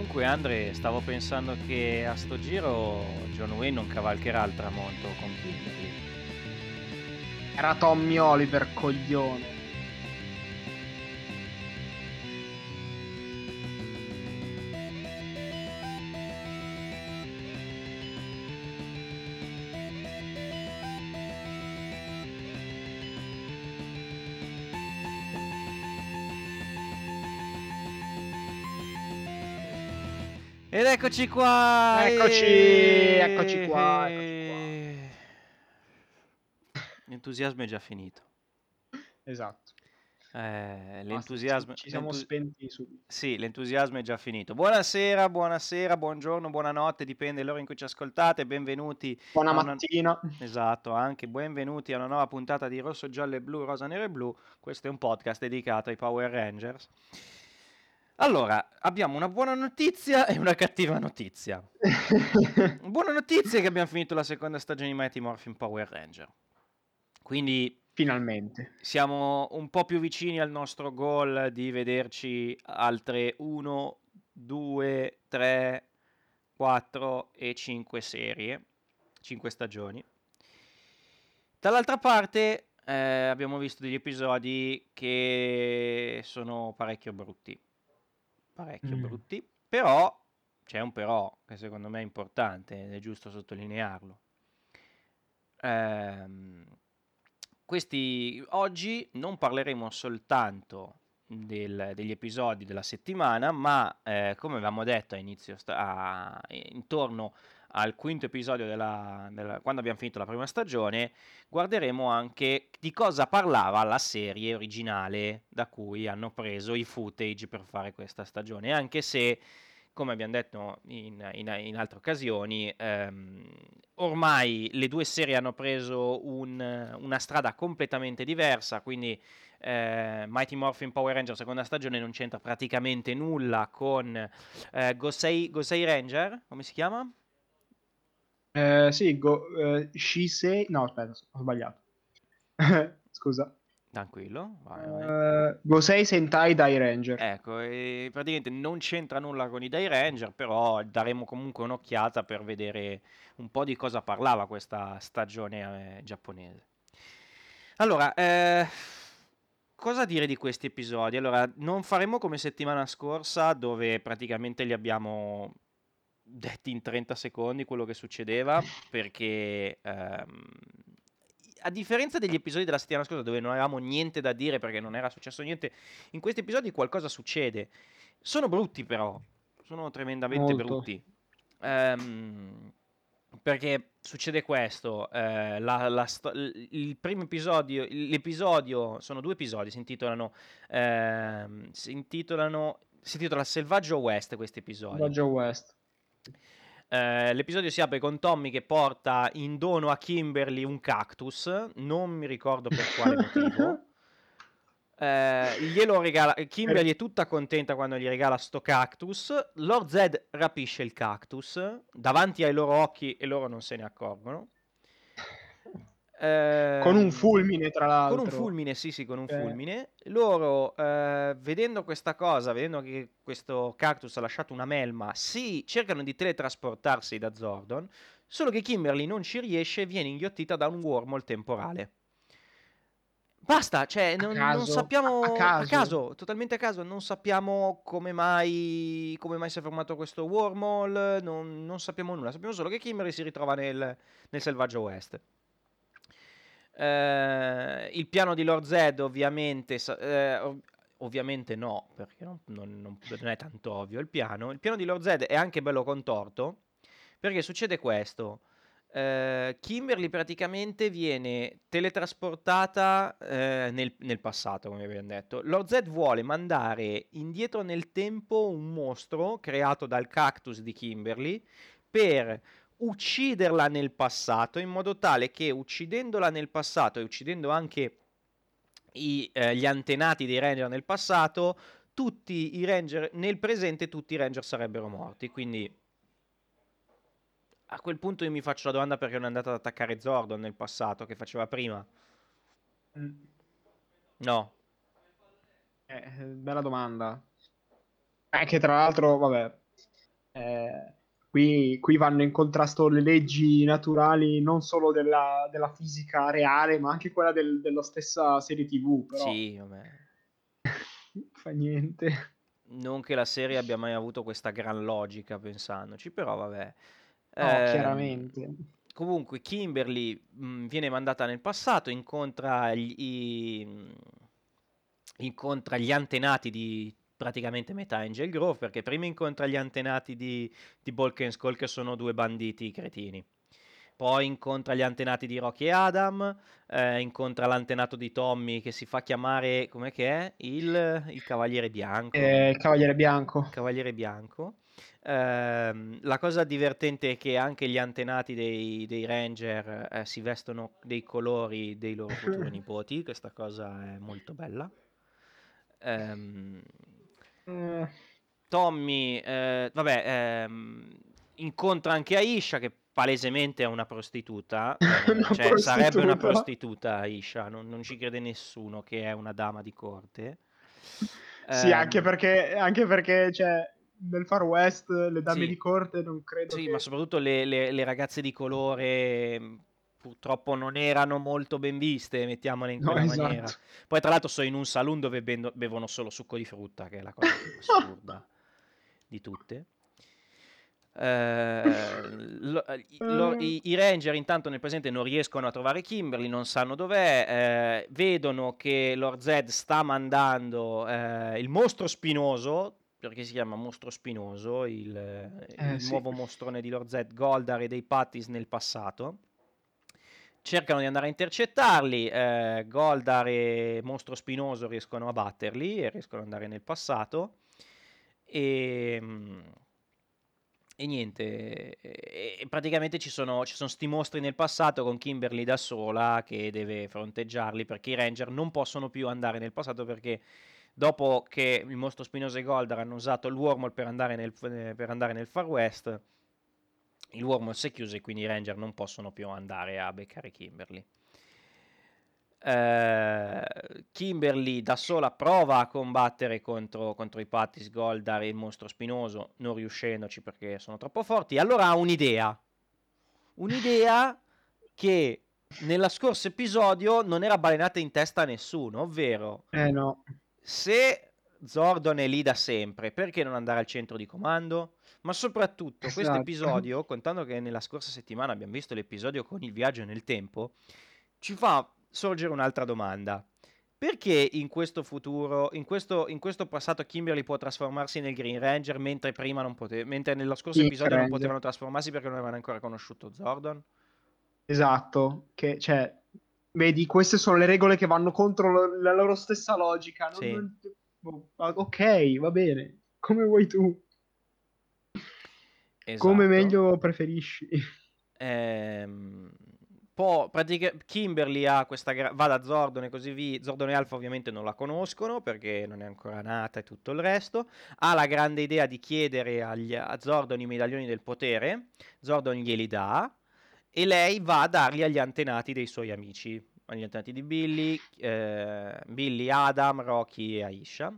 Comunque Andre, stavo pensando che a sto giro John Wayne non cavalcherà il tramonto con Kimberly. Era Tommy Oliver, coglione. Eccoci qua! Eccoci, e- eccoci qua, eccoci L'entusiasmo è già finito. Esatto. Eh, l'entusiasmo... Ci, siamo l'entu- spenti subito. Sì, l'entusiasmo è già finito. Buonasera, buonasera, buongiorno, buonanotte, dipende dall'ora in cui ci ascoltate. Benvenuti. Buona una- mattina. Esatto, anche benvenuti a una nuova puntata di Rosso, Giallo e Blu, Rosa, Nero e Blu. Questo è un podcast dedicato ai Power Rangers. Allora, abbiamo una buona notizia e una cattiva notizia. Buona notizia è che abbiamo finito la seconda stagione di Mighty Morphin Power Ranger. Quindi Finalmente. siamo un po' più vicini al nostro goal di vederci altre 1, 2, 3, 4 e 5 serie, 5 stagioni. Dall'altra parte eh, abbiamo visto degli episodi che sono parecchio brutti, parecchio Mm. brutti, però c'è un però che secondo me è importante ed è giusto sottolinearlo. Ehm, questi oggi non parleremo soltanto del- degli episodi della settimana, ma eh, come avevamo detto a inizio, sta- a- intorno al quinto episodio della, della- quando abbiamo finito la prima stagione, guarderemo anche di cosa parlava la serie originale da cui hanno preso i footage per fare questa stagione, anche se come abbiamo detto in, in- in altre occasioni, ehm, ormai le due serie hanno preso un- una strada completamente diversa, quindi eh, Mighty Morphin Power Ranger seconda stagione non c'entra praticamente nulla con eh, Gosei, Gosei Ranger, come si chiama? Eh, sì, go, eh, Shisei... No, aspetta, ho sbagliato. Scusa. Tranquillo, vai, vai. Eh, Gosei Sentai Dai Ranger. Ecco, praticamente non c'entra nulla con i Dai Ranger, però daremo comunque un'occhiata per vedere un po' di cosa parlava questa stagione eh, giapponese. Allora, eh, cosa dire di questi episodi? Allora, non faremo come settimana scorsa, dove praticamente li abbiamo detti in 30 secondi quello che succedeva, perché ehm, a differenza degli episodi della settimana scorsa dove non avevamo niente da dire perché non era successo niente, in questi episodi qualcosa succede. Sono brutti però, sono tremendamente Molto. brutti. Ehm, perché succede questo, eh, la- la sto- il primo episodio, l'episodio, sono due episodi, si intitolano, ehm, si intitolano, si intitola Selvaggio West questo episodio. Joe West. Eh, l'episodio si apre con Tommy che porta in dono a Kimberly un cactus, non mi ricordo per quale motivo. Eh, glielo regala, Kimberly è tutta contenta quando gli regala sto cactus. Lord Zed rapisce il cactus davanti ai loro occhi e loro non se ne accorgono. Eh, Con un fulmine, tra l'altro. con un fulmine, sì, sì, con un Eh. fulmine. Loro, eh, vedendo questa cosa, vedendo che questo cactus ha lasciato una melma, sì, cercano di teletrasportarsi da Zordon, solo che Kimberly non ci riesce e viene inghiottita da un wormhole temporale. Basta, cioè, non, non caso, sappiamo... a caso. totalmente a caso, non sappiamo come mai, come mai si è formato questo wormhole, non, non sappiamo nulla, sappiamo solo che Kimberly si ritrova nel, nel selvaggio West. Eh, il piano di Lord Zed ovviamente, eh, ov- ovviamente no, perché non, non- non- non è tanto ovvio il piano. Il piano di Lord Zed è anche bello contorto, perché succede questo. eh, Kimberly praticamente viene teletrasportata eh, nel, nel passato, come abbiamo detto. Lord Zed vuole mandare indietro nel tempo un mostro creato dal cactus di Kimberly per ucciderla nel passato in modo tale che uccidendola nel passato e uccidendo anche i, eh, gli antenati dei ranger nel passato, tutti i ranger nel presente, tutti i ranger sarebbero morti. Quindi a quel punto io mi faccio la domanda perché non è andato ad attaccare Zordon nel passato che faceva prima. Mm. No, Eh, bella domanda. Eh, che tra l'altro, vabbè, Eh, qui, qui, vanno in contrasto le leggi naturali non solo della, della fisica reale, ma anche quella del, della stessa serie TV. Però... Sì, vabbè. Fa niente. Non che la serie abbia mai avuto questa gran logica pensandoci, però vabbè. No, eh, chiaramente. Comunque Kimberly mh, viene mandata nel passato, incontra gli, i, incontra gli antenati di praticamente metà Angel Grove, perché prima incontra gli antenati di, di Balkan Skull, che sono due banditi cretini. Poi incontra gli antenati di Rocky e Adam, eh, incontra l'antenato di Tommy che si fa chiamare, com'è che è? Il, il Cavaliere Bianco. Eh, il Cavaliere Bianco. Cavaliere Bianco. Eh, la cosa divertente è che anche gli antenati dei, dei Ranger eh, si vestono dei colori dei loro futuri nipoti, questa cosa è molto bella. Ehm, eh. Tommy, eh, vabbè, ehm, incontra anche Aisha che palesemente è una prostituta, eh, una cioè prostituta. sarebbe una prostituta Aisha, non, non, ci crede nessuno che è una dama di corte. Sì, eh, anche perché, anche perché cioè, nel Far West le dame sì. di corte non credo Sì, che... ma soprattutto le, le, le, ragazze di colore purtroppo non erano molto ben viste, mettiamole in quella no, esatto. maniera. Poi tra l'altro sono in un saloon dove bevono solo succo di frutta, che è la cosa più assurda di tutte. Eh, lo, lo, i, i, Ranger intanto nel presente non riescono a trovare Kimberly, non sanno dov'è, eh, vedono che Lord Zed sta mandando eh, il mostro spinoso, perché si chiama mostro spinoso, il, il sì. nuovo mostrone di Lord Zed, Goldar e dei Pattis nel passato. Cercano di andare a intercettarli, eh, Goldar e Mostro Spinoso riescono a batterli e riescono ad andare nel passato. E, mm, e niente, e praticamente ci sono, ci sono sti mostri nel passato con Kimberly da sola che deve fronteggiarli perché i Ranger non possono più andare nel passato perché dopo che il mostro spinoso e Goldar hanno usato il wormhole per andare nel, per andare nel Far West, il wormhole si è chiuso e quindi i Ranger non possono più andare a beccare Kimberly. Uh, Kimberly da sola prova a combattere contro, contro i Pattis, Goldar e il mostro spinoso, non riuscendoci perché sono troppo forti. Allora ha un'idea. Un'idea che nella scorso episodio non era balenata in testa a nessuno, ovvero eh no. se Zordon è lì da sempre, perché non andare al centro di comando? Ma soprattutto esatto. questo episodio, contando che nella scorsa settimana abbiamo visto l'episodio con il viaggio nel tempo, ci fa sorgere un'altra domanda. Perché in questo futuro, in questo, in questo, passato, Kimberly può trasformarsi nel Green Ranger mentre prima non poteva, mentre nello scorso episodio Ranger. non potevano trasformarsi perché non avevano ancora conosciuto Zordon? Esatto, che cioè, vedi, queste sono le regole che vanno contro lo, la loro stessa logica. Non, sì. non, ok, va bene, come vuoi tu. Esatto. Come meglio preferisci. Ehm po' pratica- Kimberly ha questa gra- va da Zordon e così via. Zordon e Alfa ovviamente non la conoscono perché non è ancora nata e tutto il resto. Ha la grande idea di chiedere agli, a Zordon i medaglioni del potere. Zordon glieli dà e lei va a darli agli antenati dei suoi amici, agli antenati di Billy, eh, Billy, Adam, Rocky e Aisha.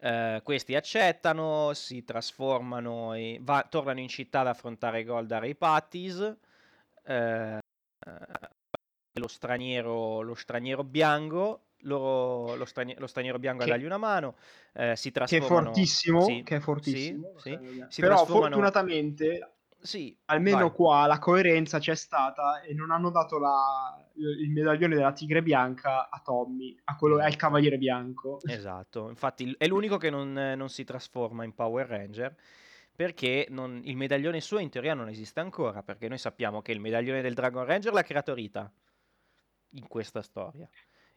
Uh, questi accettano, si trasformano, e va, tornano in città ad affrontare Goldar e i Pattis eh, lo, straniero, lo straniero bianco loro, lo, straniero, lo, straniero bianco che, a dargli una mano, eh, si trasformano... Che è fortissimo, sì, che è fortissimo. Sì, sì. Però trasformano... fortunatamente, sì, almeno vai. qua la coerenza c'è stata e non hanno dato la, il medaglione della tigre bianca a Tommy, a quello, al cavaliere bianco. Esatto, infatti è l'unico che non, non si trasforma in Power Ranger perché non, il medaglione suo in teoria non esiste ancora, perché noi sappiamo che il medaglione del Dragon Ranger l'ha creato Rita in questa storia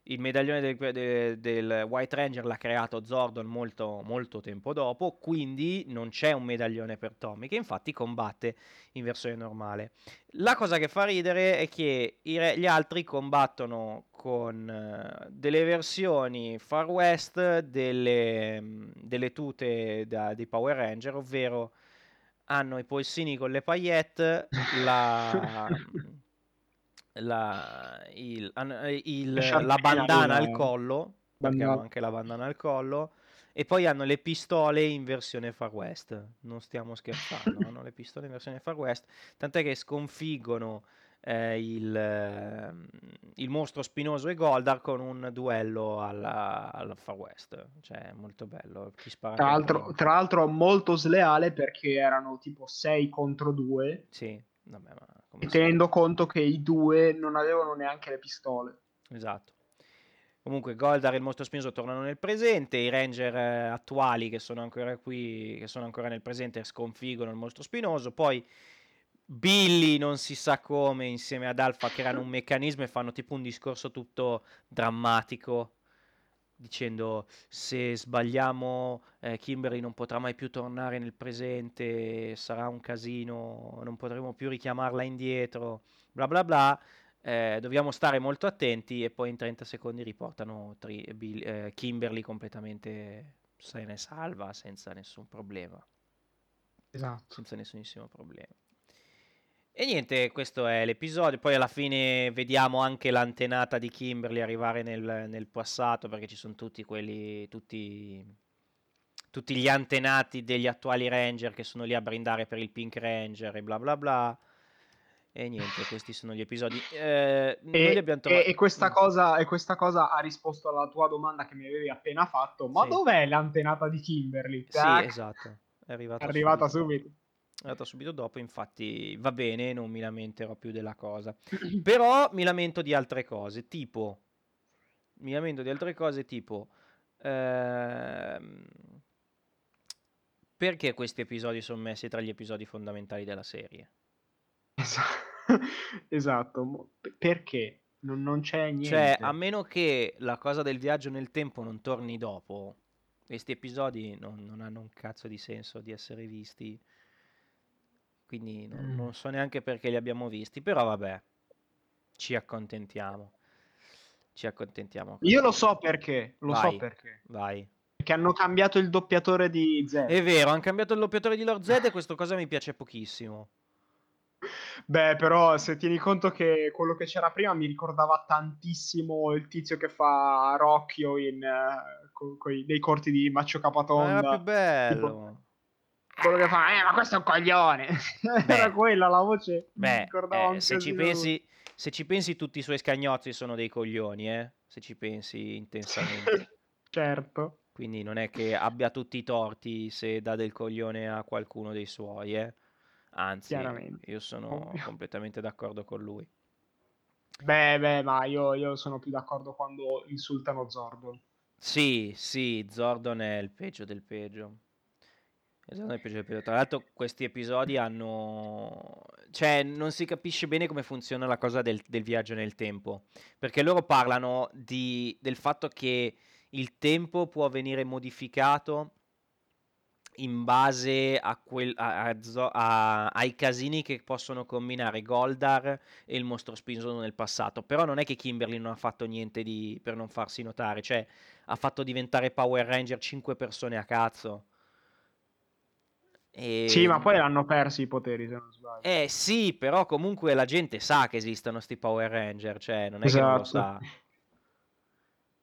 il medaglione del, del, del, White Ranger l'ha creato Zordon molto, molto, tempo dopo, quindi non c'è un medaglione per Tommy, che infatti combatte in versione normale. La cosa che fa ridere è che i, gli altri combattono con uh, delle versioni Far West delle, delle tute da, dei Power Ranger, ovvero hanno i polsini con le paillette, la... la, il, il, la bandana al collo, perché hanno anche la bandana al collo, E poi hanno le pistole in versione Far West. Non stiamo scherzando, hanno le pistole in versione Far West. Tant'è che sconfiggono eh, il, eh, il, mostro spinoso e Goldar con un duello alla, alla Far West. Cioè, molto bello. tra, l'altro, tra l'altro, molto sleale perché erano tipo 6 contro 2. Sì, vabbè, ma tenendo conto che i due non avevano neanche le pistole. Esatto. Comunque Goldar e il mostro spinoso tornano nel presente, i ranger eh, attuali che sono ancora qui, che sono ancora nel presente, sconfiggono il mostro spinoso, poi Billy non si sa come insieme ad Alpha creano un meccanismo e fanno tipo un discorso tutto drammatico dicendo se sbagliamo eh, Kimberly non potrà mai più tornare nel presente, sarà un casino, non potremo più richiamarla indietro, bla bla bla. Eh, dobbiamo stare molto attenti e poi in 30 secondi riportano tri- Bill, eh, Kimberly completamente se ne salva senza nessun problema. Esatto. Senza nessunissimo problema. E niente, questo è l'episodio. Poi alla fine vediamo anche l'antenata di Kimberly arrivare nel, nel passato, perché ci sono tutti quelli, tutti, tutti gli antenati degli attuali Ranger che sono lì a brindare per il Pink Ranger e bla bla bla. E niente, questi sono gli episodi. Eh, e, trovato... e, e, questa cosa, e, questa cosa, ha risposto alla tua domanda che mi avevi appena fatto. Ma sì. dov'è l'antenata di Kimberly? Tac. Sì, esatto. È arrivata, è arrivata subito. subito. È andata subito dopo, infatti va bene, non mi lamenterò più della cosa. Però mi lamento di altre cose, tipo... Mi lamento di altre cose tipo... Ehm, perché questi episodi sono messi tra gli episodi fondamentali della serie? Esatto, perché? Non, non c'è cioè, niente. Cioè, a meno che la cosa del viaggio nel tempo non torni dopo, questi episodi non, non hanno un cazzo di senso di essere visti quindi non, mm. non so neanche perché li abbiamo visti, però vabbè, ci accontentiamo. Ci accontentiamo. Io lo so perché, lo vai, so perché. Vai. Perché hanno cambiato il doppiatore di Z. È vero, hanno cambiato il doppiatore di Lord Z e questa cosa mi piace pochissimo. Beh, però se tieni conto che quello che c'era prima mi ricordava tantissimo il tizio che fa Rocchio in, uh, co- co- nei corti di Maccio Capatonda. Ma era più bello. Tipo, quello che fa, eh, ma questo è un coglione. Era quella la voce. Beh, eh, se, ci pensi, se ci pensi, tutti i suoi scagnozzi sono dei coglioni, eh? Se ci pensi intensamente. certo. Quindi non è che abbia tutti i torti se dà del coglione a qualcuno dei suoi, eh? Anzi, io sono Ovvio. completamente d'accordo con lui. Beh, beh, ma io, io sono più d'accordo quando insultano Zordon. Sì, sì, Zordon è il peggio del peggio. Esatto, piace più. Tra l'altro questi episodi hanno... Cioè, non si capisce bene come funziona la cosa del, del viaggio nel tempo. Perché loro parlano di, del fatto che il tempo può venire modificato in base a quel, a, a, ai casini che possono combinare Goldar e il mostro spinoso nel passato. Però non è che Kimberly non ha fatto niente di, per non farsi notare. Cioè, ha fatto diventare Power Ranger 5 persone a cazzo e... Sì, ma poi hanno persi i poteri, se non sbaglio. Eh sì, però comunque la gente sa che esistono sti Power Ranger, cioè non è esatto. che non lo sa. Esatto.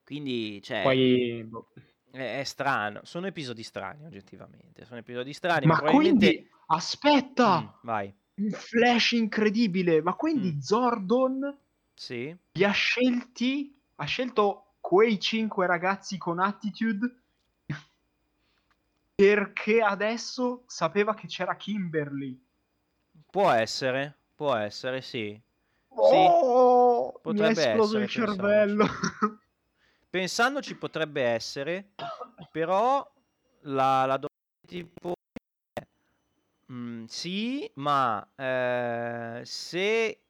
Quindi, cioè... Poi... Boh. È, è, strano, sono episodi strani oggettivamente, sono episodi strani. Ma, ma probabilmente... quindi, aspetta! Mm, vai. Un flash incredibile, ma quindi mm. Zordon sì. li ha scelti, ha scelto quei cinque ragazzi con attitude perché adesso sapeva che c'era Kimberly. Può essere, può essere, sì. Oh, sì, potrebbe mi è esploso essere, il cervello. Pensandoci potrebbe essere, però la, la domanda tipo mm, sì, ma eh, se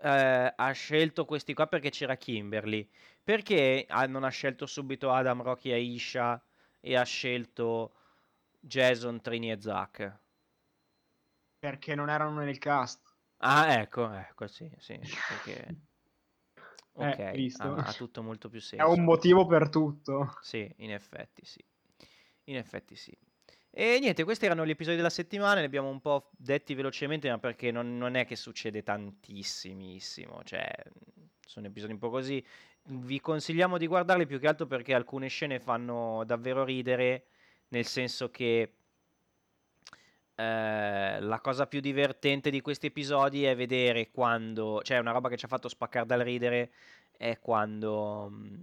eh, ha scelto questi qua perché c'era Kimberly, perché non ha scelto subito Adam, Rocky e Aisha e ha scelto Jason, Trini e Zack. Perché non erano nel cast. Ah, ecco, ecco, sì, sì, perché... Eh, ok, eh, ha, ha, tutto molto più senso. È un motivo per tutto. Sì, in effetti sì. In effetti sì. E niente, questi erano gli episodi della settimana, li abbiamo un po' detti velocemente, ma perché non, non è che succede tantissimissimo, cioè sono episodi un po' così. vi consigliamo di guardarli più che altro perché alcune scene fanno davvero ridere, nel senso che eh, la cosa più divertente di questi episodi è vedere quando, cioè una roba che ci ha fatto spaccare dal ridere è quando mm,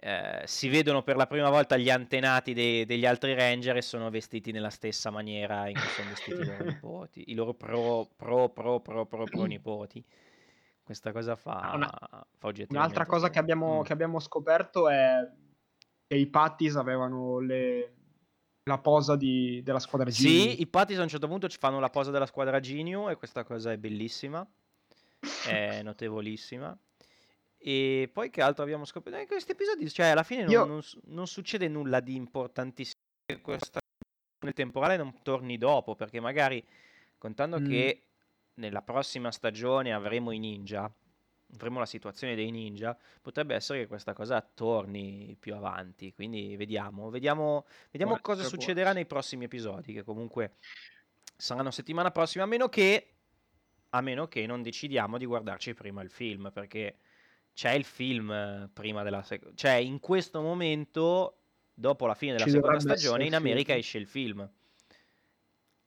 eh, si vedono per la prima volta gli antenati dei, degli altri ranger e sono vestiti nella stessa maniera in cui sono vestiti i loro nipoti, i loro pro, pro, pro, pro, pro, pro nipoti. Questa cosa fa, Una, fa un'altra cosa che abbiamo, Mm. che abbiamo scoperto è che i Pattis avevano le- la posa di- della squadra G. Sì, i Pattis a un certo punto ci fanno la posa della squadra Genio e questa cosa è bellissima, è notevolissima. E poi che altro abbiamo scoperto? In questi episodi, cioè alla fine non, Io- non non succede nulla di importantissimo. Questa nel temporale non torni dopo, perché magari contando Mm. che nella prossima stagione avremo i ninja, avremo la situazione dei ninja, potrebbe essere che questa cosa torni più avanti. Quindi vediamo, vediamo, vediamo Può cosa succederà nei prossimi episodi, che comunque saranno settimana prossima, a meno che, a meno che non decidiamo di guardarci prima il film, perché c'è il film eh, prima della seconda, cioè in questo momento, dopo la fine della Ci seconda stagione, in America esce il film.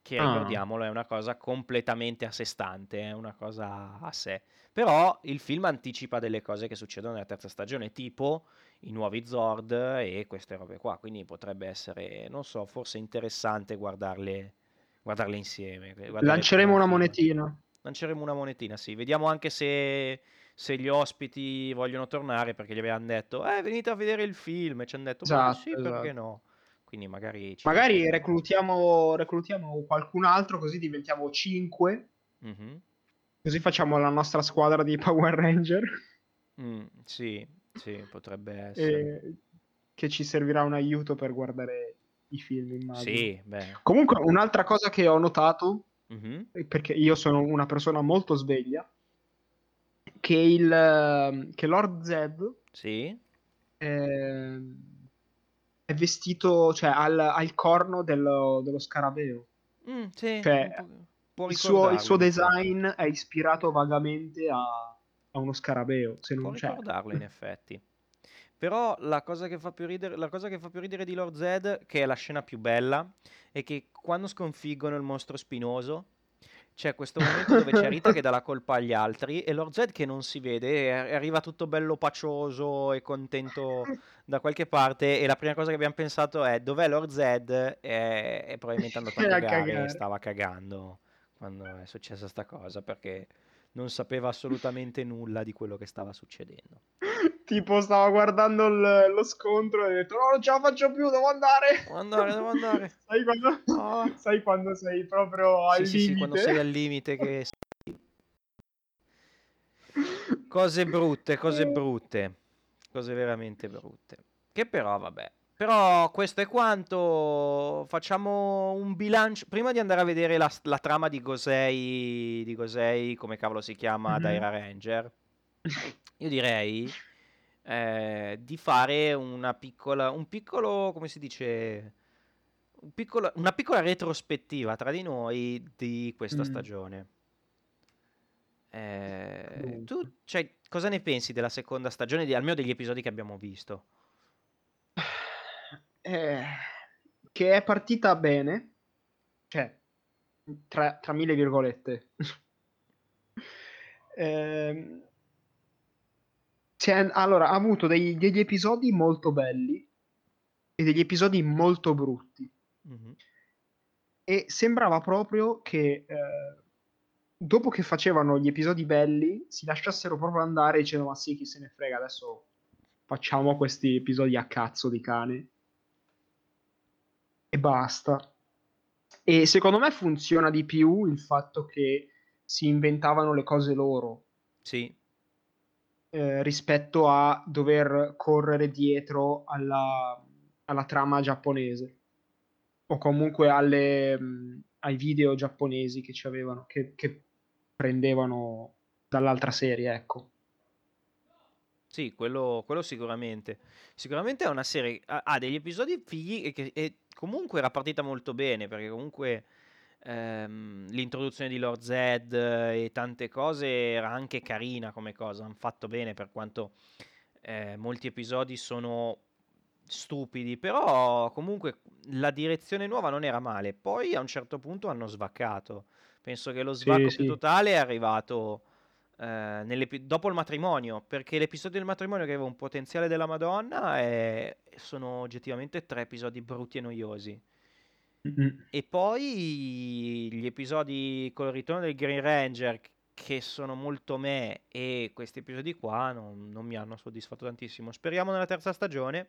Che Ah. ricordiamolo è una cosa completamente a sé stante, è una cosa a sé. Però il film anticipa delle cose che succedono nella terza stagione, tipo i nuovi Zord e queste robe qua. Quindi potrebbe essere, non so, forse interessante guardarle, guardarle insieme. guardare Lanceremo una monetina. Lanceremo una monetina, sì. Vediamo anche se, se gli ospiti vogliono tornare perché gli avevano detto, eh, venite a vedere il film. E ci hanno detto, Esatto, sì, perché esatto. no? Quindi magari Magari reclutiamo, reclutiamo qualcun altro così diventiamo 5. Mhm. Così facciamo la nostra squadra di Power Ranger. Mm, sì, sì, potrebbe essere. e che ci servirà un aiuto per guardare i film, immagino. Sì, beh. Comunque, un'altra cosa che ho notato, Mhm. eh, perché io sono una persona molto sveglia, che, il, eh, che Lord Zed Sì, eh, è vestito, cioè ha il, ha il corno dello, dello scarabeo. Mm, sì, Cioè, può Il suo, il suo design è ispirato vagamente a, a uno scarabeo, se Può non c'è. ricordarlo in effetti. Però la cosa che fa più ridere, la cosa che fa più ridere di Lord Zed, che è la scena più bella, è che quando sconfiggono il mostro spinoso, c'è questo momento dove c'è Rita che dà la colpa agli altri e Lord Zed che non si vede, arriva tutto bello pacioso e contento da qualche parte e la prima cosa che abbiamo pensato è dov'è Lord Zed? E, e probabilmente andato a cagare. stava cagando quando è successa sta cosa perché non sapeva assolutamente nulla di quello che stava succedendo. Tipo, stava guardando il- lo scontro e ha detto: No, non ce la faccio più, devo andare. Devo andare, devo andare. Sai quando, Ah. sai quando sei proprio al Sì, sì, sì, limite? quando sei al limite che... Cose brutte, cose brutte, cose veramente brutte. Che però, vabbè. Però questo è quanto. Facciamo un bilancio. Prima di andare a vedere la, la trama di Gosei, di Gosei, come cavolo si chiama, Mhm. Daira Ranger, io direi eh, di fare una piccola, un piccolo, come si dice, un piccolo- una piccola retrospettiva tra di noi di questa Mm. stagione. Eh, tu, cioè, cosa ne pensi della seconda stagione, di- almeno degli episodi che abbiamo visto? Eh, che è partita bene, cioè, tra, tra mille virgolette. Ehm, c'è- allora, ha avuto dei- degli episodi molto belli e degli episodi molto brutti. Mhm. E sembrava proprio che eh, dopo che facevano gli episodi belli si lasciassero proprio andare dicendo ma sì, chi se ne frega, adesso facciamo questi episodi a cazzo di cane. E basta. E secondo me funziona di più il fatto che si inventavano le cose loro Sì, eh, rispetto a dover correre dietro alla, alla trama giapponese o comunque alle, mh, ai video giapponesi che ci avevano, che, che prendevano dall'altra serie, ecco. sì, quello, quello sicuramente. Sicuramente è una serie, ha, ha degli episodi fighi e, che, e comunque era partita molto bene, perché comunque ehm, l'introduzione di Lord Zed e tante cose era anche carina come cosa, hanno fatto bene per quanto eh, molti episodi sono stupidi, però comunque la direzione nuova non era male. Poi a un certo punto hanno svaccato. Penso che lo svacco Sì, più sì. totale è arrivato eh, dopo il matrimonio, perché l'episodio del matrimonio che aveva un potenziale della Madonna è- sono oggettivamente tre episodi brutti e noiosi. E poi gli episodi con il ritorno del Green Ranger, che sono molto me, e questi episodi qua non, non mi hanno soddisfatto tantissimo. Speriamo nella terza stagione.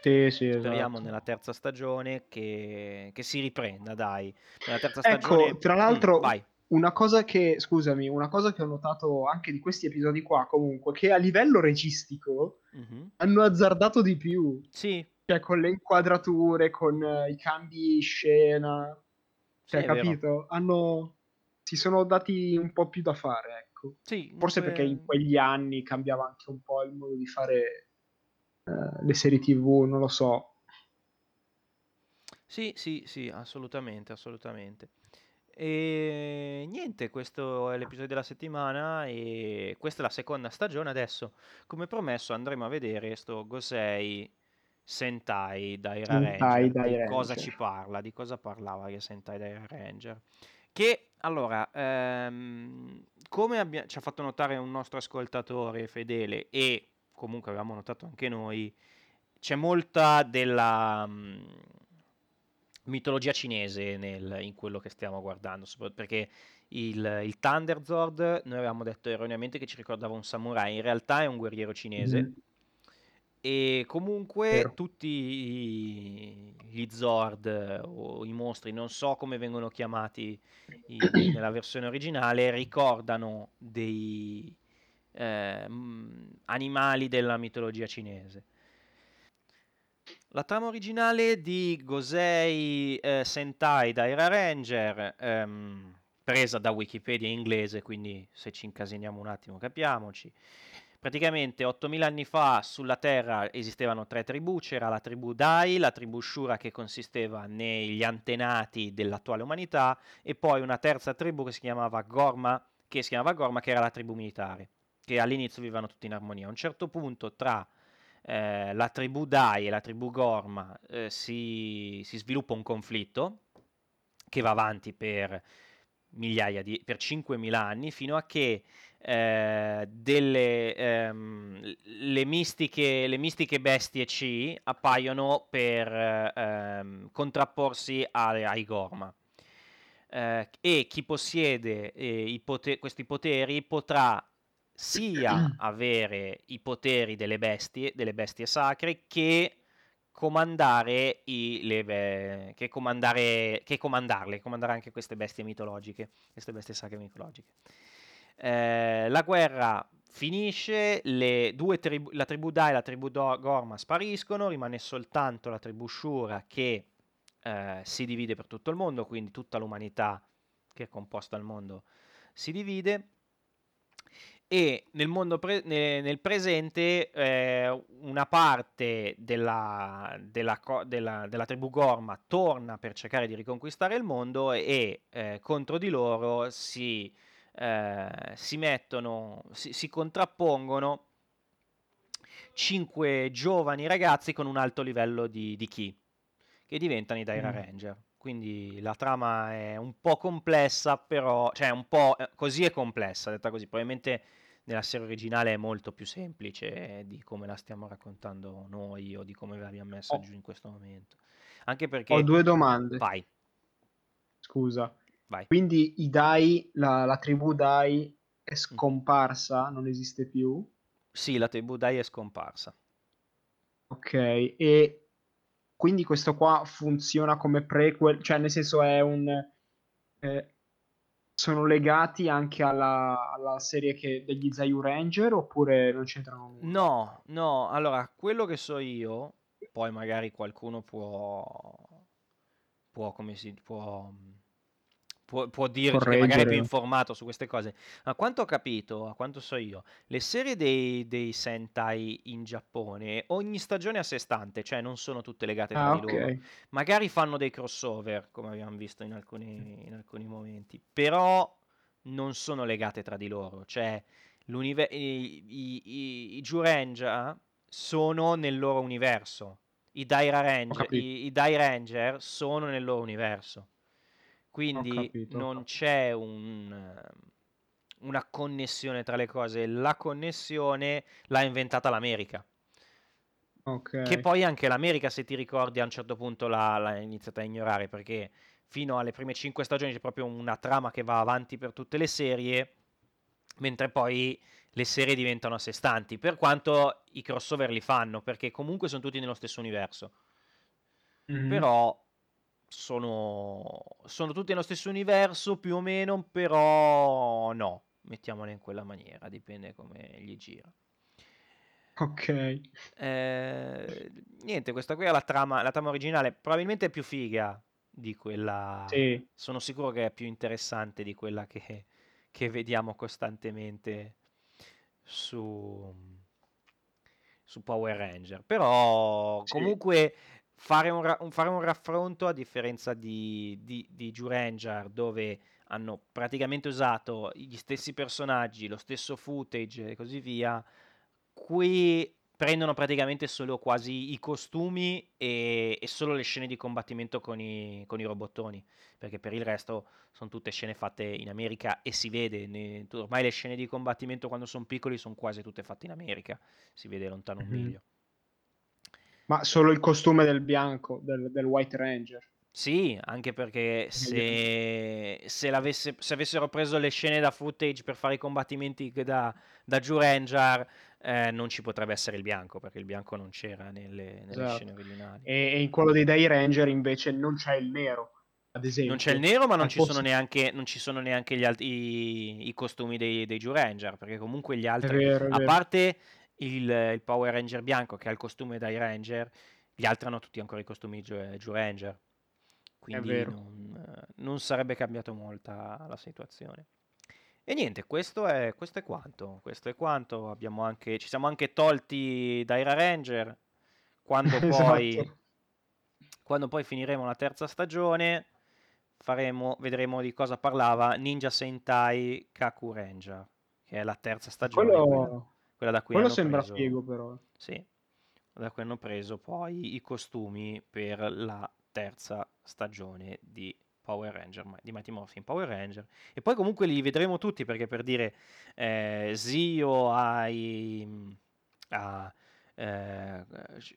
Sì, sì, Speriamo esatto. nella terza stagione che, che si riprenda, dai. Nella terza Ecco, stagione... tra Mm, l'altro, vai. una cosa che, scusami, una cosa che ho notato anche di questi episodi qua, comunque, che a livello registico Mhm. hanno azzardato di più. Sì, Cioè, con le inquadrature, con eh, i cambi di scena. sì, Cioè, è vero. capito? Hanno... Si sono dati un po' più da fare, ecco. Sì, Forse perché in que- quegli anni cambiava anche un po' il modo di fare eh, le serie TV, non lo so. Sì, sì, sì, assolutamente, assolutamente. E niente, questo è l'episodio della settimana e questa è la seconda stagione. Adesso, come promesso, andremo a vedere sto Gosei Sentai Sentai Ranger. Di cosa Ranger. ci parla? Di cosa parlava che Sentai Daira Ranger? Che allora, ehm, come abbia- ci ha fatto notare un nostro ascoltatore fedele e comunque avevamo notato anche noi, c'è molta della mm, mitologia cinese nel- in quello che stiamo guardando, perché il, il Thunder Zord noi avevamo detto erroneamente che ci ricordava un samurai, in realtà è un guerriero cinese. Mhm. E comunque Vero. tutti gli Zord eh, o i mostri, non so come vengono chiamati i- nella versione originale, ricordano dei ehm, animali della mitologia cinese. La trama originale di Gosei eh, Sentai Daira Ranger, ehm, presa da Wikipedia in inglese, quindi se ci incasiniamo un attimo capiamoci. Praticamente 8000 anni fa sulla Terra esistevano tre tribù, c'era la tribù Dai, la tribù Shura che consisteva negli antenati dell'attuale umanità e poi una terza tribù che si chiamava Gorma, che si chiamava Gorma, che era la tribù militare, che all'inizio vivevano tutti in armonia. A un certo punto tra eh, la tribù Dai e la tribù Gorma eh, si, si sviluppa un conflitto che va avanti per migliaia di, per 5.000 anni fino a che eh, delle ehm, le mistiche, le mistiche bestie C appaiono per ehm, contrapporsi ai, ai Gorma. Eh, e chi possiede eh, i pote- questi poteri potrà sia avere i poteri delle bestie, delle bestie sacre che comandare, i, le, be- che comandare, che comandarle, comandare anche queste bestie mitologiche, queste bestie sacre mitologiche. Eh, la guerra finisce, tribu, la tribù Dai e la tribù Gorma spariscono, rimane soltanto la tribù Shura che eh, si divide per tutto il mondo, quindi tutta l'umanità che è composta al mondo si divide e nel, mondo pre- ne- nel presente eh, una parte della, della, della- della tribù Gorma torna per cercare di riconquistare il mondo e eh, contro di loro si, eh, si mettono, si, si contrappongono cinque giovani ragazzi con un alto livello di, di ki che diventano i Daira Mm. Ranger. Quindi la trama è un po' complessa, però, cioè un po' eh, così è complessa, detta così. Probabilmente nella serie originale è molto più semplice di come la stiamo raccontando noi o di come l'abbiamo messa Ho, giù in questo momento. Anche ho perché, due domande. vai, Scusa. vai. Quindi i Dai, la, la tribù Dai è Mm. scomparsa, non esiste più. Sì, la tribù Dai è scomparsa. Ok, e quindi questo qua funziona come prequel, cioè nel senso è un... eh, sono legati anche alla, alla serie che, degli Zayu Ranger oppure non c'entrano nulla? No, no, allora, quello che so io, poi magari qualcuno può, può, come si, può, può, può dirci che magari è più Correggere. informato su queste cose. A quanto ho capito, a quanto so io, le serie dei, dei Sentai in Giappone, ogni stagione è a sé stante, cioè non sono tutte legate tra Ah, di loro. ok. Magari fanno dei crossover, come abbiamo visto in alcuni, in alcuni momenti, però non sono legate tra di loro. Cioè, i, i, i, i Jurenja sono nel loro universo. I Daira Ranger, i, i Dai Ranger sono nel loro universo. Quindi non c'è un, una connessione tra le cose. La connessione l'ha inventata l'America. Ok. Che poi anche l'America, se ti ricordi, a un certo punto l'ha, l'ha iniziata a ignorare perché fino alle prime 5 stagioni c'è proprio una trama che va avanti per tutte le serie, mentre poi le serie diventano a sé stanti, per quanto i crossover li fanno, perché comunque sono tutti nello stesso universo. Mm-hmm. Però sono, sono tutti nello stesso universo più o meno, però no, mettiamole in quella maniera, dipende come gli gira. Ok. Eh, niente, questa qui è la trama, la trama originale, probabilmente è più figa di quella... Sì. Sono sicuro che è più interessante di quella che, che vediamo costantemente su, su Power Ranger. Però sì. comunque fare un, ra- fare un, raffronto a differenza di, di, di Ranger dove hanno praticamente usato gli stessi personaggi, lo stesso footage e così via, qui prendono praticamente solo quasi i costumi e, e solo le scene di combattimento con i, con i, robottoni, perché per il resto sono tutte scene fatte in America e si vede, ne, ormai le scene di combattimento quando sono piccoli sono quasi tutte fatte in America, si vede lontano un mm-hmm. miglio. Ma solo il costume del bianco, del, del White Ranger. Sì, anche perché se, se, se, avessero preso le scene da footage per fare i combattimenti da, da Ranger eh, non ci potrebbe essere il bianco, perché il bianco non c'era nelle, nelle esatto. scene originali. E, e, in quello dei Day Ranger invece non c'è il nero, ad esempio. Non c'è il nero, ma non, ci sono, neanche, non ci sono neanche gli alt- i, i, costumi dei, dei Ranger, perché comunque gli altri, vero, a parte il, il, Power Ranger bianco che ha il costume dai Ranger, gli altri hanno tutti ancora i costumi Jew Ranger. Quindi non, non sarebbe cambiato molta la situazione. E niente, questo è, questo è quanto. Questo è quanto. Abbiamo anche, ci siamo anche tolti Daira Ranger. Quando poi, esatto. quando poi finiremo la terza stagione, faremo, vedremo di cosa parlava Ninja Sentai Kaku Ranger, che è la terza stagione. Quello, quella, da cui quello sembra preso, figo, però. Sì, da cui hanno preso poi i costumi per la terza stagione di Power Ranger, di Mighty Morphin Power Ranger. E poi comunque li vedremo tutti perché per dire eh, Zio ai, a eh,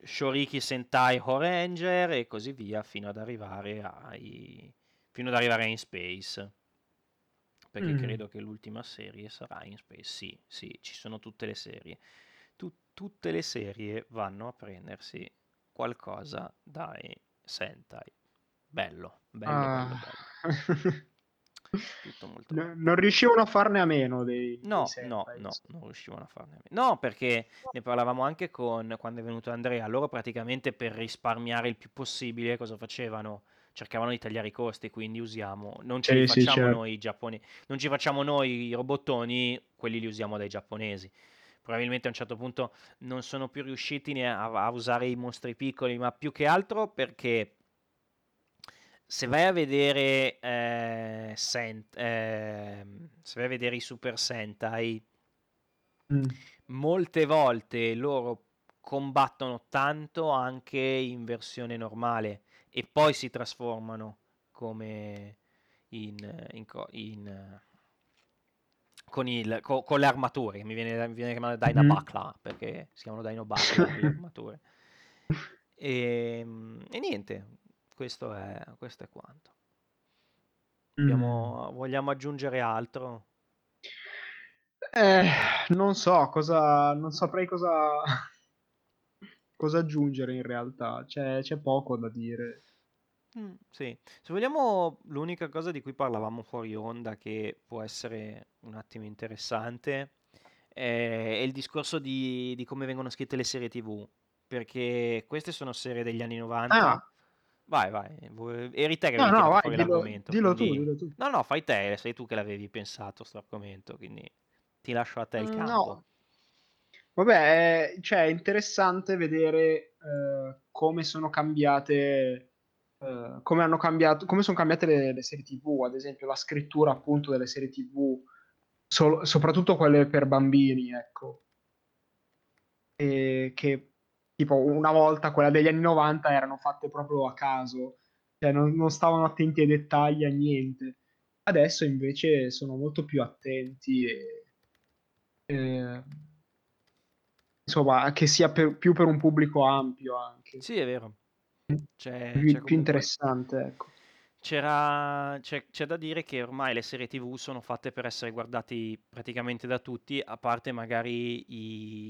Shoriki Sentai Ho Ranger e così via fino ad arrivare ai fino ad arrivare in Space. Perché mm. credo che l'ultima serie sarà in Space. Sì, sì, ci sono tutte le serie. Tu, tutte le serie vanno a prendersi qualcosa dai Sentai. Bello, bello, ah. bello, bello. Tutto molto no, non riuscivano a farne a meno dei, no, dei no, no, non riuscivano a farne a meno. No, perché ne parlavamo anche con quando è venuto Andrea. Loro praticamente per risparmiare il più possibile cosa facevano? Cercavano di tagliare i costi, quindi usiamo, non ce li facciamo sì, certo. noi i giapponesi, non ci facciamo noi i robottoni, quelli li usiamo dai giapponesi. Probabilmente a un certo punto non sono più riusciti a, a usare i mostri piccoli, ma più che altro perché se vai a vedere eh, Sent, eh, se vai a vedere i Super Sentai mm. molte volte loro combattono tanto anche in versione normale e poi si trasformano come in, in, in con, il, co, con, le armature mi viene, mi viene chiamato Dyna mm. perché si chiamano Dyna Buckla le armature e, ehm, e niente questo è, questo è quanto. Abbiamo, mm. Vogliamo aggiungere altro? Eh, non so cosa, non saprei cosa, cosa aggiungere in realtà. C'è, c'è poco da dire. Mm, sì, se vogliamo, l'unica cosa di cui parlavamo fuori onda che può essere un attimo interessante è, il discorso di, di, come vengono scritte le serie TV. Perché queste sono serie degli anni 90. Ah Vai, vai. Eri te che no, no, vai, dillo. Dillo quindi... tu, dillo tu. No, no, fai te, sei tu che l'avevi pensato sto argomento, quindi ti lascio a te il mm, campo. No. Vabbè, cioè, è interessante vedere eh, come sono cambiate eh, come hanno cambiato come sono cambiate le, le, serie tv ad esempio la scrittura appunto delle serie tv so- soprattutto quelle per bambini, ecco. E che tipo una volta quella degli anni 90 erano fatte proprio a caso, cioè non, non stavano attenti ai dettagli, a niente. Adesso invece sono molto più attenti e, e insomma che sia per, più per un pubblico ampio anche. Sì, è vero. C'è, più, c'è più interessante, ecco. C'era, c'è, c'è da dire che ormai le serie TV sono fatte per essere guardati praticamente da tutti, a parte magari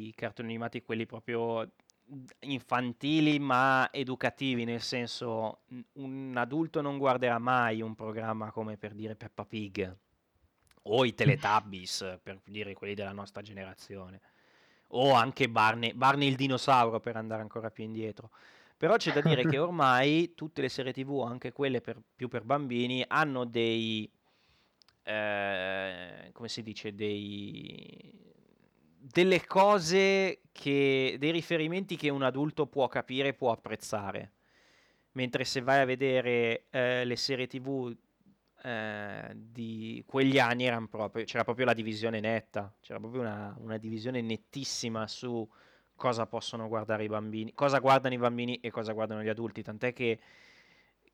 i cartoni animati, quelli proprio infantili ma educativi, nel senso n- un adulto non guarderà mai un programma come per dire Peppa Pig o i Teletubbies, per dire quelli della nostra generazione, o anche Barney, Barney il dinosauro per andare ancora più indietro. Però c'è da dire che ormai tutte le serie TV, anche quelle per- più per bambini, hanno dei... eh, come si dice? Dei, delle cose che... dei riferimenti che un adulto può capire e può apprezzare. Mentre se vai a vedere eh, le serie TV eh, di quegli anni proprio, c'era proprio la divisione netta, c'era proprio una, una divisione nettissima su cosa possono guardare i bambini, cosa guardano i bambini e cosa guardano gli adulti, tant'è che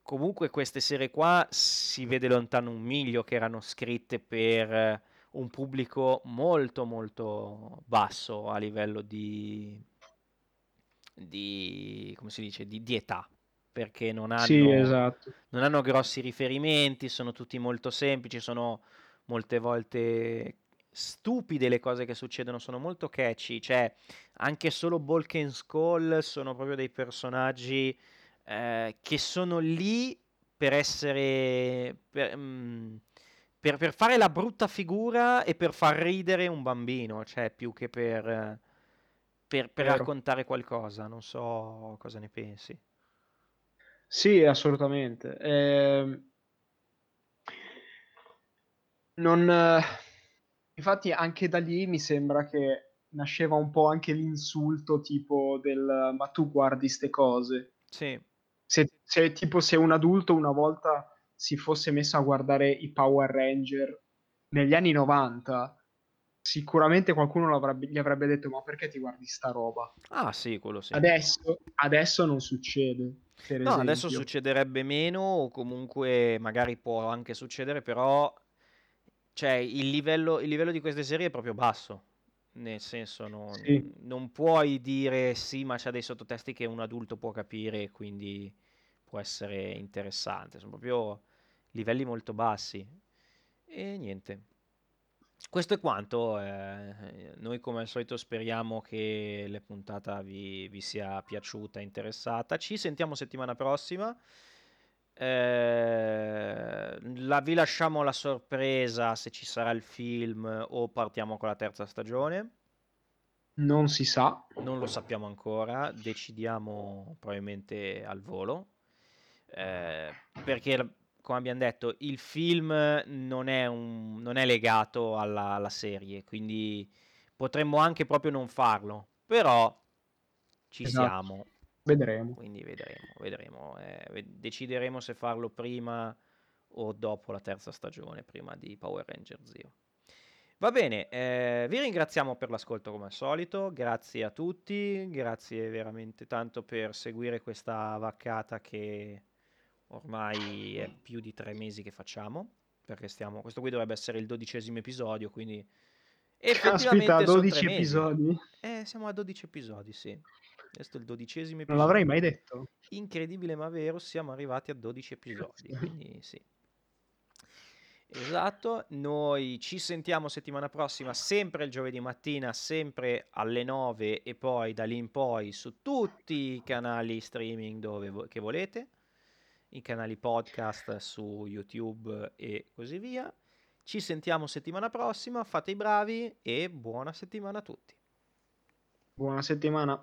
comunque queste serie qua si vede lontano un miglio che erano scritte per un pubblico molto molto basso a livello di, di come si dice, di, di età, perché non hanno, Sì, esatto. non hanno grossi riferimenti, sono tutti molto semplici, sono molte volte stupide le cose che succedono, sono molto catchy, cioè anche solo Bulk and Skull sono proprio dei personaggi eh, che sono lì per essere... Per, mm, per- per fare la brutta figura e per far ridere un bambino, cioè più che per, per, per raccontare qualcosa, non so cosa ne pensi. Sì, assolutamente. Ehm, non, infatti anche da lì mi sembra che nasceva un po' anche l'insulto tipo del ma tu guardi ste cose. Sì, Se, se tipo se un adulto una volta si fosse messo a guardare i Power Ranger negli anni 90, sicuramente qualcuno l'avrebbe- gli avrebbe detto ma perché ti guardi sta roba? ah sì, quello sì. Adesso, adesso non succede, No, adesso succederebbe meno, o comunque magari può anche succedere, però cioè, il livello, il livello di queste serie è proprio basso. Nel senso, non, Sì. non puoi dire sì, ma c'ha dei sottotesti che un adulto può capire quindi può essere interessante. Sono proprio livelli molto bassi. E niente. Questo è quanto. eh, noi come al solito speriamo che la puntata vi, vi sia piaciuta interessata. Ci sentiamo settimana prossima. Eh, la- vi lasciamo la sorpresa se ci sarà il film o partiamo con la terza stagione. Non si sa. Non lo sappiamo ancora, decidiamo probabilmente al volo. eh, perché, come abbiamo detto, il film non è, un- non è legato alla, alla serie, quindi potremmo anche proprio non farlo. Però ci Esatto. siamo. Vedremo. Quindi vedremo, vedremo. eh, decideremo se farlo prima o dopo la terza stagione, prima di Power Ranger Zero. Va bene, eh, vi ringraziamo per l'ascolto come al solito, grazie a tutti, grazie veramente tanto per seguire questa vaccata che ormai è più di tre mesi che facciamo, perché stiamo, questo qui dovrebbe essere il dodicesimo episodio, quindi effettivamente Caspita, sono 12 tre mesi. episodi? Eh, siamo a 12 episodi, sì. Questo è il dodicesimo Non l'avrei episodio. mai detto. Incredibile ma vero, siamo arrivati a 12 episodi, quindi sì. Esatto, noi ci sentiamo settimana prossima, sempre il giovedì mattina, sempre alle 9 e poi da lì in poi su tutti i canali streaming dove vo- che volete, i canali podcast su YouTube e così via. Ci sentiamo settimana prossima, fate i bravi e buona settimana a tutti. Buona settimana.